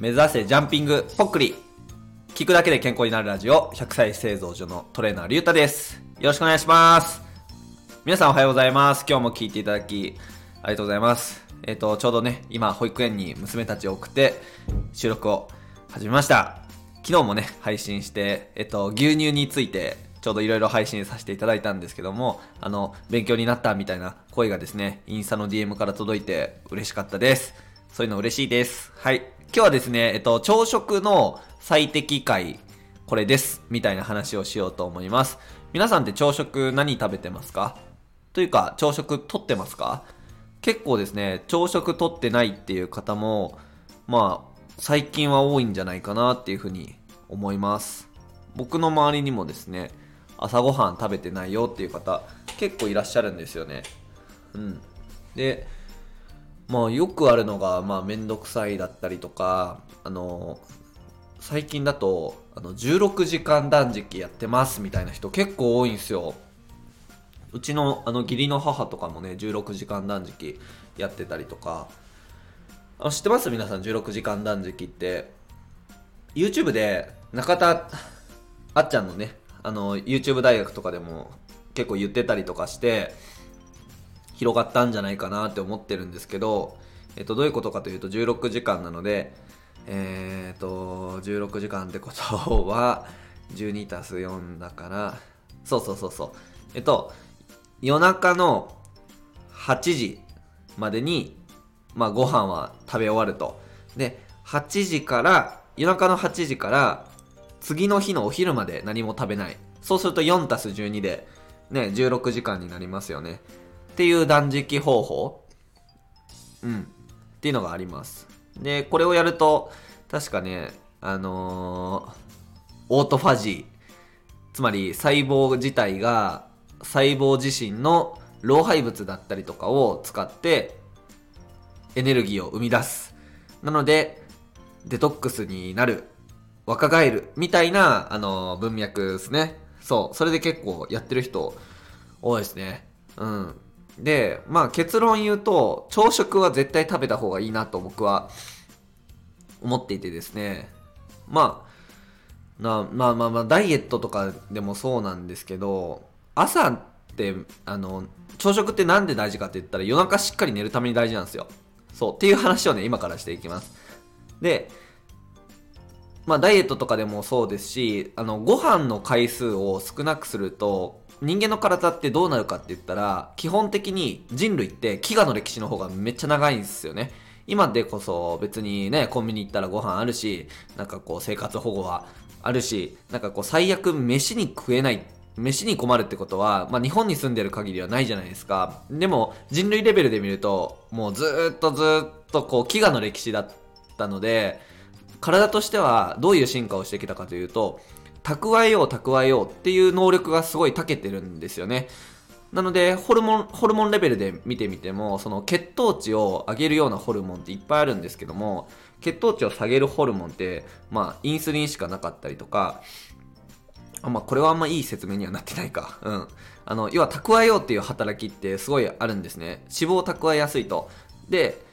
目指せジャンピングぽっくり。聞くだけで健康になるラジオ。100歳製造所のトレーナーりゅうたです。よろしくお願いします。皆さんおはようございます。今日も聞いていただきありがとうございます。えっ、とちょうどね今保育園に娘たちを送って収録を始めました。昨日もね配信してえっ、と牛乳についてちょうどいろいろ配信させていただいたんですけども、あの、勉強になったみたいな声がですね、インスタの DM から届いて嬉しかったです。そういうの嬉しいです。はい。今日はですね、えっと、朝食の最適解、これです。みたいな話をしようと思います。皆さんって朝食何食べてますか？というか、朝食取ってますか？結構ですね、朝食取ってないっていう方も、まあ、最近は多いんじゃないかなっていうふうに思います。僕の周りにもですね、朝ごはん食べてないよっていう方結構いらっしゃるんですよね。うん。で、まあよくあるのが、まあめんどくさいだったりとか、あの、最近だと、あの、16時間断食やってますみたいな人結構多いんですよ。うちのあの義理の母とかもね、16時間断食やってたりとか、あ知ってます？皆さん16時間断食って。YouTube で中田あっちゃんのね、あの、YouTube 大学とかでも結構言ってたりとかして、広がったんじゃないかなって思ってるんですけど、えっと、どういうことかというと、16時間なので、えー、っと、16時間ってことは、12たす4だから、そうそうそうそう。えっと、夜中の8時までに、まあ、ご飯は食べ終わると。で、8時から、夜中の8時から、次の日のお昼まで何も食べない。そうすると4たす12で、ね、16時間になりますよね。っていう断食方法うん。っていうのがあります。で、これをやると、確かね、あのーオートファジー。つまり細胞自体が細胞自身の老廃物だったりとかを使ってエネルギーを生み出す。なので、デトックスになる若返るみたいな、あの文脈ですね。そう。それで結構やってる人多いですね。うん。で、まあ結論言うと、朝食は絶対食べた方がいいなと僕は思っていてですね。まあ、まあまあまあ、ダイエットとかでもそうなんですけど、朝って、あの、朝食ってなんで大事かって言ったら夜中しっかり寝るために大事なんですよ。そう。っていう話をね、今からしていきます。で、まあ、ダイエットとかでもそうですし、あの、ご飯の回数を少なくすると、人間の体ってどうなるかって言ったら、基本的に人類って飢餓の歴史の方がめっちゃ長いんですよね。今でこそ別にね、コンビニ行ったらご飯あるし、なんかこう生活保護はあるし、なんかこう最悪飯に食えない飯に困るってことは、まあ、日本に住んでる限りはないじゃないですか。でも、人類レベルで見ると、もうずっとずっとこう、飢餓の歴史だったので、体としてはどういう進化をしてきたかというと、蓄えよう蓄えようっていう能力がすごい長けてるんですよね。なので、ホルモン、ホルモンレベルで見てみても、その血糖値を上げるようなホルモンっていっぱいあるんですけども、血糖値を下げるホルモンって、まあ、インスリンしかなかったりとか、あまあ、これはあんまいい説明にはなってないか。うん。あの、要は蓄えようっていう働きってすごいあるんですね。脂肪を蓄えやすいと。で、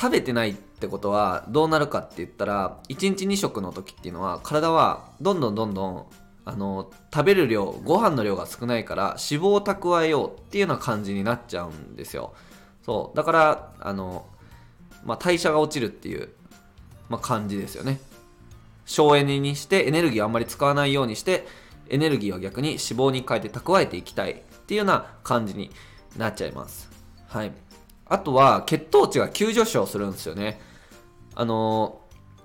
食べてないってことはどうなるかって言ったら、1日2食の時っていうのは、体はどんどんどんどん、あの、食べる量、ご飯の量が少ないから、脂肪を蓄えようっていうような感じになっちゃうんですよ。そう。だから、あの、まあ、代謝が落ちるっていう、まあ、感じですよね。省エネにしてエネルギーをあんまり使わないようにしてエネルギーを逆に脂肪に変えて蓄えていきたいっていうような感じになっちゃいますはいあとは血糖値が急上昇するんですよねあの、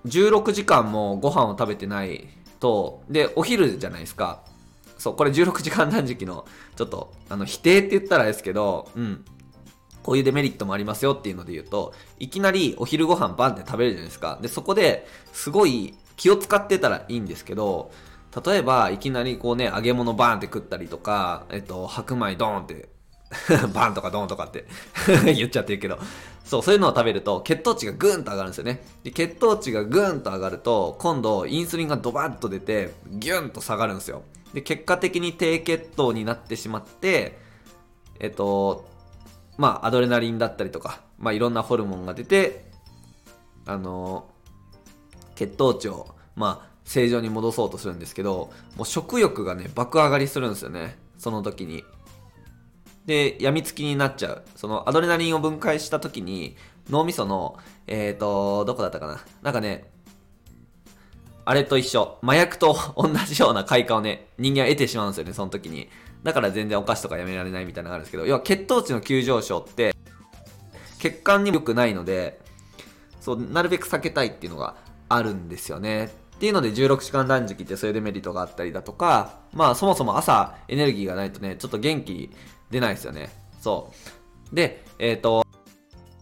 16時間もご飯を食べてないとでお昼じゃないですかそうこれ16時間断食のちょっとあの否定って言ったらですけどうんこういうデメリットもありますよっていうので言うと、いきなりお昼ご飯バンって食べるじゃないですか。で、そこですごい気を使ってたらいいんですけど、例えばいきなりこうね、揚げ物バーンって食ったりとか、えっと、白米ドーンって、バンとかドンとかって 言っちゃってるけど、そう、そういうのを食べると血糖値がグーンと上がるんですよね。で、血糖値がグーンと上がると、今度インスリンがドバッと出て、ギュンと下がるんですよ。で、結果的に低血糖になってしまって、えっと、まあ、アドレナリンだったりとか、まあ、いろんなホルモンが出て、あの、血糖値を、まあ、正常に戻そうとするんですけど、もう食欲がね、爆上がりするんですよね。その時に。で、病みつきになっちゃう。そのアドレナリンを分解した時に、脳みその、えーと、どこだったかな。なんかね、あれと一緒。麻薬と 同じような快感をね、人間は得てしまうんですよね、その時に。だから全然お菓子とかやめられないみたいなのがあるんですけど、要は血糖値の急上昇って、血管にも良くないので、そう、なるべく避けたいっていうのがあるんですよね。っていうので16時間断食ってそういうデメリットがあったりだとか、まあそもそも朝エネルギーがないとね、ちょっと元気出ないですよね。そう。で、えっ、ー、と、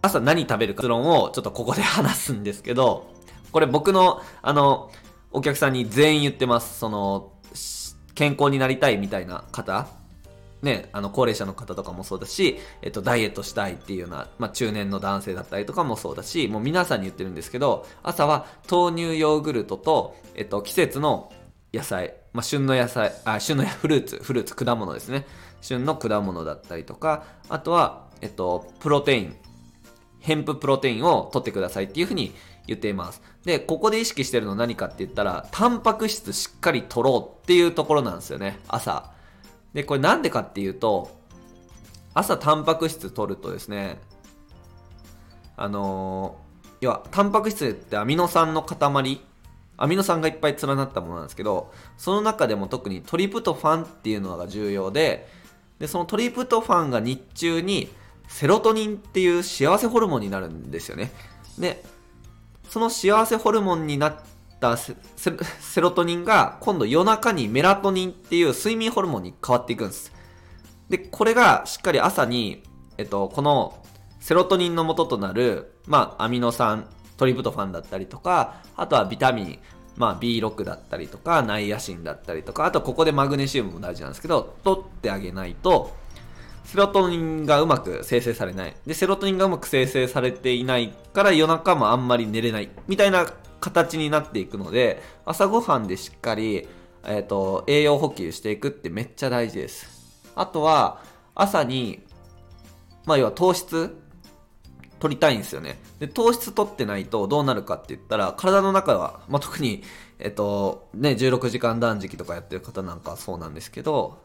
朝何食べるか結論をちょっとここで話すんですけど、これ僕の、あの、お客さんに全員言ってます。その、健康になりたいみたいな方、ね、あの、高齢者の方とかもそうだし、えっと、ダイエットしたいっていうような、まあ、中年の男性だったりとかもそうだし、もう皆さんに言ってるんですけど、朝は豆乳ヨーグルトと、えっと、季節の野菜、まあ、旬の野菜、あ、旬のフルーツ、フルーツ、果物ですね。旬の果物だったりとか、あとは、えっと、プロテイン、ヘンププロテインを取ってくださいっていうふうに言っています。で、ここで意識してるの何かって言ったら、タンパク質しっかり取ろうっていうところなんですよね、朝。で、これなんでかっていうと、朝タンパク質取るとですね、あのー、要は、タンパク質ってアミノ酸の塊、アミノ酸がいっぱい連なったものなんですけど、その中でも特にトリプトファンっていうのが重要で、で、そのトリプトファンが日中にセロトニンっていう幸せホルモンになるんですよね。で、その幸せホルモンになったセロトニンが今度夜中にメラトニンっていう睡眠ホルモンに変わっていくんです。で、これがしっかり朝に、えっと、このセロトニンの元となる、まあ、アミノ酸、トリプトファンだったりとか、あとはビタミン、まあ、B6 だったりとか、ナイアシンだったりとか、あとここでマグネシウムも大事なんですけど、取ってあげないと、セロトニンがうまく生成されない。で、セロトニンがうまく生成されていないから夜中もあんまり寝れない。みたいな形になっていくので、朝ごはんでしっかり、えっ、ー、と、栄養補給していくってめっちゃ大事です。あとは、朝に、まあ要は糖質取りたいんですよね。で、糖質取ってないとどうなるかって言ったら、体の中は、まあ特に、えっ、と、ね、16時間断食とかやってる方なんかはそうなんですけど、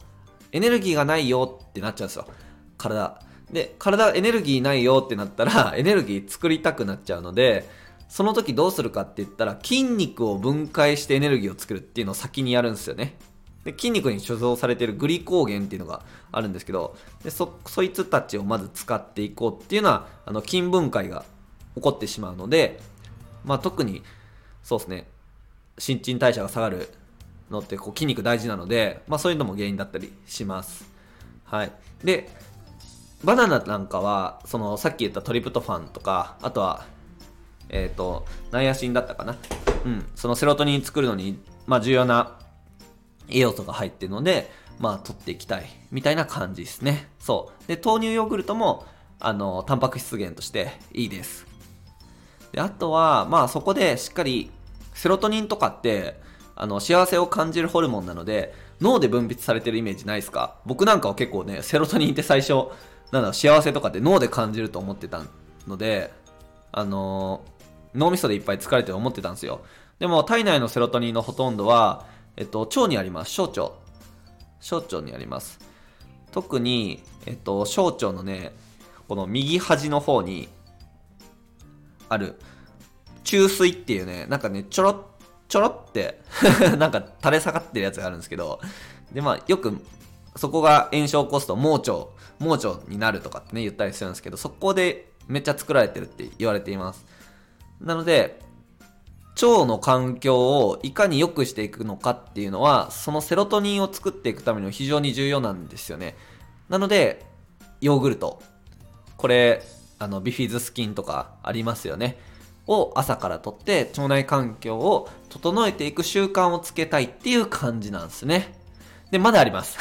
エネルギーがないよってなっちゃうんですよ。体。で、体エネルギーないよってなったら、エネルギー作りたくなっちゃうので、その時どうするかって言ったら、筋肉を分解してエネルギーを作るっていうのを先にやるんですよね。で筋肉に貯蔵されているグリコーゲンっていうのがあるんですけどでそそいつたちをまず使っていこうっていうのはあの筋分解が起こってしまうので、まあ、特にそうですね新陳代謝が下がるのってこう筋肉大事なので、まあ、そういうのも原因だったりします。はい、でバナナなんかはそのさっき言ったトリプトファンとかあとは、えっ、ー、とナイアシンだったかな、うん、そのセロトニン作るのに、まあ、重要な栄養素が入ってるので、まあ、取っていきたいみたいな感じですね。そうで豆乳ヨーグルトもあのタンパク質源としていいです。であとは、まあ、そこでしっかりセロトニンとかってあの、幸せを感じるホルモンなので、脳で分泌されてるイメージないですか？僕なんかは結構ね、セロトニンって最初、なんだ幸せとかって脳で感じると思ってたので、あのー、脳みそでいっぱい疲れてる思ってたんですよ。でも、体内のセロトニンのほとんどは、えっと、腸にあります。小腸。小腸にあります。特に、えっと、小腸のね、この右端の方にある、中水っていうね、なんかね、ちょろちょろって なんか垂れ下がってるやつがあるんですけど、で、まあ、よく、そこが炎症を起こすと盲腸、盲腸になるとかってね、言ったりするんですけど、そこでめっちゃ作られてるって言われています。なので、腸の環境をいかに良くしていくのかっていうのは、そのセロトニンを作っていくためにも非常に重要なんですよね。なので、ヨーグルト。これ、あの、ビフィズスキンとかありますよね。を朝からとって腸内環境を整えていく習慣をつけたいっていう感じなんですね。で、まだあります。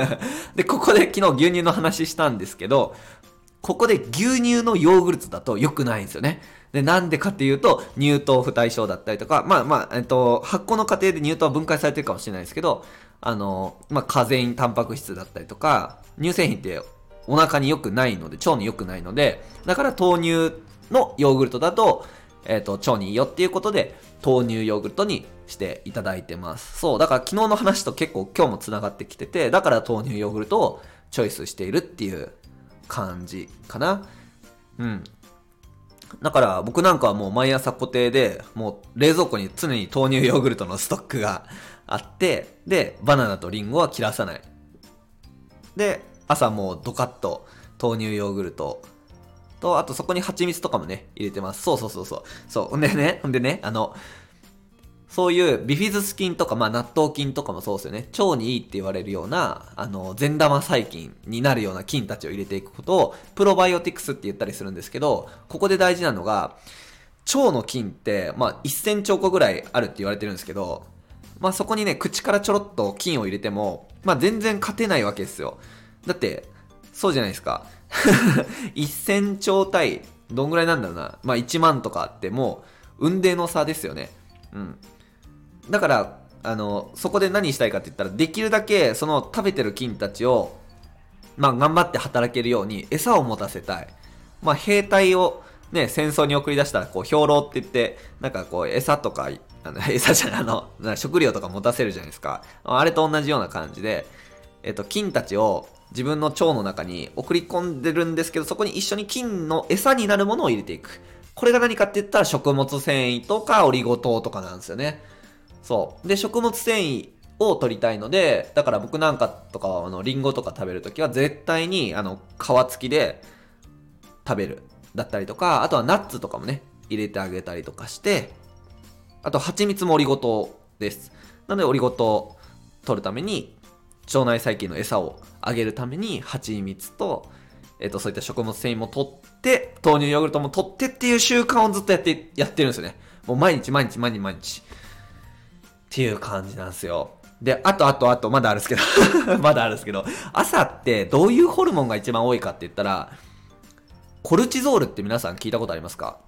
で、ここで昨日牛乳の話したんですけど、ここで牛乳のヨーグルトだと良くないんですよね。で、なんでかっていうと、乳糖不対症だったりとか、まあまあ、えっと、発酵の過程で乳糖は分解されてるかもしれないですけど、あの、まあ、カゼインタンパク質だったりとか、乳製品ってお腹に良くないので、腸に良くないので、だから豆乳のヨーグルトだと、えっ、と、腸にいいよっていうことで、豆乳ヨーグルトにしていただいてます。そう、だから昨日の話と結構今日も繋がってきてて、だから豆乳ヨーグルトをチョイスしているっていう感じかな。うん。だから僕なんかはもう毎朝固定で、もう冷蔵庫に常に豆乳ヨーグルトのストックがあって、で、バナナとリンゴは切らさない。で、朝もうドカッと豆乳ヨーグルトと、あとそこに蜂蜜とかもね、入れてます。そうそうそうそう。そう。んでね、ほんでね、あの、そういうビフィズス菌とか、まあ納豆菌とかもそうですよね。腸にいいって言われるような、あの、善玉細菌になるような菌たちを入れていくことを、プロバイオティクスって言ったりするんですけど、ここで大事なのが、腸の菌って、まあ1000兆個ぐらいあるって言われてるんですけど、まあそこにね、口からちょろっと菌を入れても、まあ全然勝てないわけですよ。だって、そうじゃないですか。1000兆対、どんぐらいなんだろうな。まあ1万とかあっても、運命の差ですよね。うん。だから、あの、そこで何したいかって言ったら、できるだけ、その食べてる菌たちを、まあ頑張って働けるように餌を持たせたい。まあ兵隊をね、戦争に送り出したら、こう、兵糧って言って、なんかこう、餌とか、あの 餌じゃない、あの、食料とか持たせるじゃないですか。あれと同じような感じで、えっと、菌たちを自分の腸の中に送り込んでるんですけど、そこに一緒に菌の餌になるものを入れていく。これが何かって言ったら食物繊維とかオリゴ糖とかなんですよね。そう。で、食物繊維を取りたいので、だから僕なんかとかは、あの、リンゴとか食べるときは絶対に、あの、皮付きで食べる。だったりとか、あとはナッツとかもね、入れてあげたりとかして、あと蜂蜜もオリゴ糖です。なのでオリゴ糖取るために、腸内細菌の餌をあげるために、蜂蜜と、えっ、と、そういった食物繊維も取って、豆乳ヨーグルトも取ってっていう習慣をずっとやって、やってるんですよね。もう毎日毎日毎日毎日。っていう感じなんですよ。で、あとあとあと、まだあるんですけど まだあるんですけど、朝ってどういうホルモンが一番多いかって言ったら、コルチゾールって皆さん聞いたことありますか？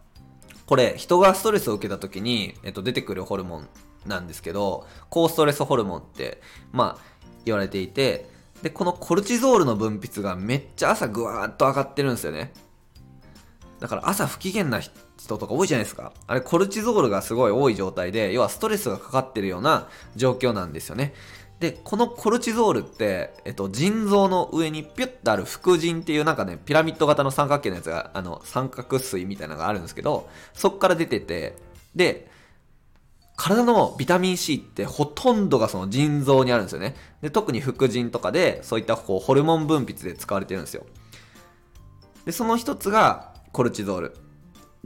これ、人がストレスを受けた時に、えっと、出てくるホルモンなんですけど、高ストレスホルモンって、まあ、言われていて、で、このコルチゾールの分泌がめっちゃ朝ぐわーっと上がってるんですよね。だから朝不機嫌な人とか多いじゃないですか。あれコルチゾールがすごい多い状態で、要はストレスがかかってるような状況なんですよね。で、このコルチゾールって、えっと、腎臓の上にピュッとある副腎っていうなんかね、ピラミッド型の三角形のやつが、あの、三角錐みたいなのがあるんですけど、そっから出てて、で、体のビタミン C ってほとんどがその腎臓にあるんですよね。で、特に副腎とかで、そういったこう、ホルモン分泌で使われてるんですよ。で、その一つが、コルチゾール。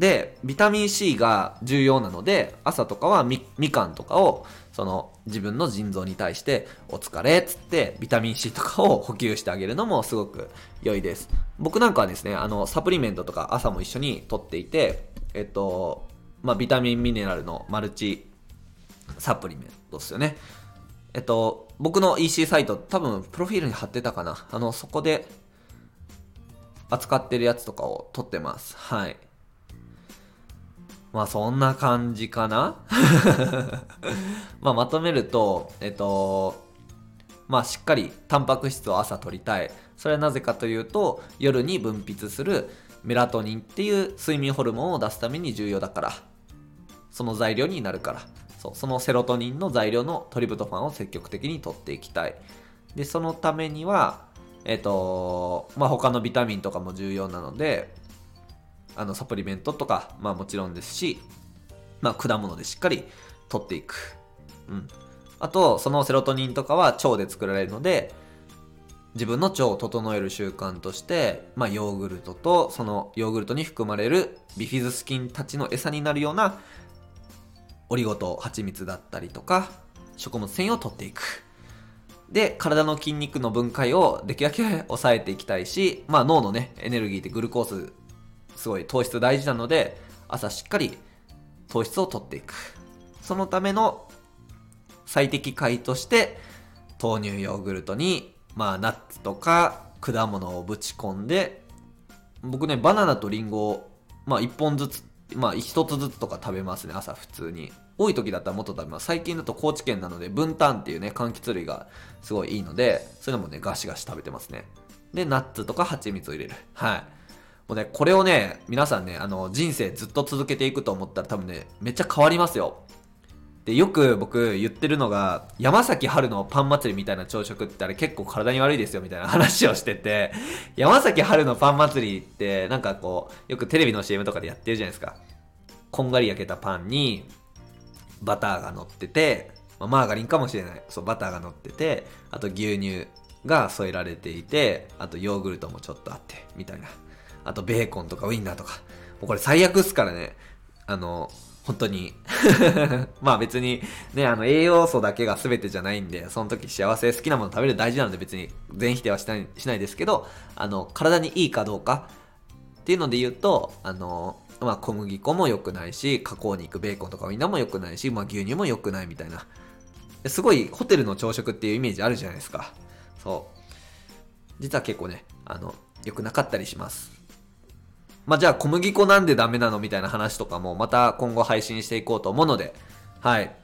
で、ビタミン C が重要なので、朝とかはみ、みかんとかを、その、自分の腎臓に対して、お疲れっつって、ビタミン C とかを補給してあげるのもすごく良いです。僕なんかはですね、あの、サプリメントとか朝も一緒に取っていて、えっと、まあ、ビタミンミネラルのマルチサプリメントですよね。えっと、僕の EC サイト、多分、プロフィールに貼ってたかな。あの、そこで、扱ってるやつとかを撮ってます。はい。まあそんな感じかな？まあまとめると、えっと、まあしっかりタンパク質を朝取りたい。それはなぜかというと、夜に分泌するメラトニンっていう睡眠ホルモンを出すために重要だから。その材料になるから。そうそのセロトニンの材料のトリプトファンを積極的に取っていきたい。で、そのためには、えっと、まあ他のビタミンとかも重要なので、あのサプリメントとか、まあもちろんですし、まあ果物でしっかり取っていく。うん。あと、そのセロトニンとかは腸で作られるので、自分の腸を整える習慣として、まあ、ヨーグルトとそのヨーグルトに含まれるビフィズス菌たちの餌になるようなオリゴ糖、蜂蜜だったりとか食物繊維を取っていく。で、体の筋肉の分解をできるだけ抑えていきたいし、まあ脳のね、エネルギーってグルコースすごい糖質大事なので、朝しっかり糖質を取っていく。そのための最適解として、豆乳ヨーグルトに、まあナッツとか果物をぶち込んで、僕ね、バナナとリンゴを、まあ1本ずつ、まあ1つずつとか食べますね、朝普通に。多い時だったらもっと食べます。最近だと高知県なので、ブンタンっていうね、柑橘類がすごいいいので、そういうのもね、ガシガシ食べてますね。で、ナッツとか蜂蜜を入れる。はい。もうね、これをね、皆さんね、あの、人生ずっと続けていくと思ったら多分ね、めっちゃ変わりますよ。で、よく僕言ってるのが、山崎春のパン祭りみたいな朝食ってあれ結構体に悪いですよみたいな 話をしてて、山崎春のパン祭りってなんかこう、よくテレビの CM とかでやってるじゃないですか。こんがり焼けたパンに、バターが乗ってて、まあ、マーガリンかもしれない。そう、バターが乗ってて、あと牛乳が添えられていて、あとヨーグルトもちょっとあって、みたいな。あとベーコンとかウインナーとか。もうこれ最悪っすからね。あの、本当に まあ別にね、あの栄養素だけが全てじゃないんで、その時幸せ好きなもの食べる大事なので別に全否定はしないしないですけど、あの、体にいいかどうかっていうので言うと、あの、まあ小麦粉も良くないし、加工肉、ベーコンとかウインナーも良くないし、まあ牛乳も良くないみたいな。すごいホテルの朝食っていうイメージあるじゃないですか。そう。実は結構ね、あの、良くなかったりします。まあ、じゃあ小麦粉なんでダメなのみたいな話とかもまた今後配信していこうと思うので、はい。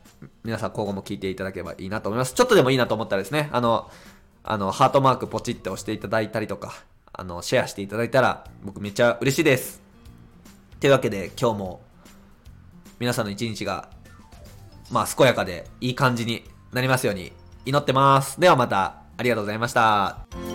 皆さん今後も聞いていただければいいなと思います。ちょっとでもいいなと思ったらですね、あの、あの、ハートマークポチって押していただいたりとか、あの、シェアしていただいたら僕めっちゃ嬉しいです。というわけで今日も皆さんの一日が、まあ、健やかでいい感じになりますように祈ってます。ではまたありがとうございました。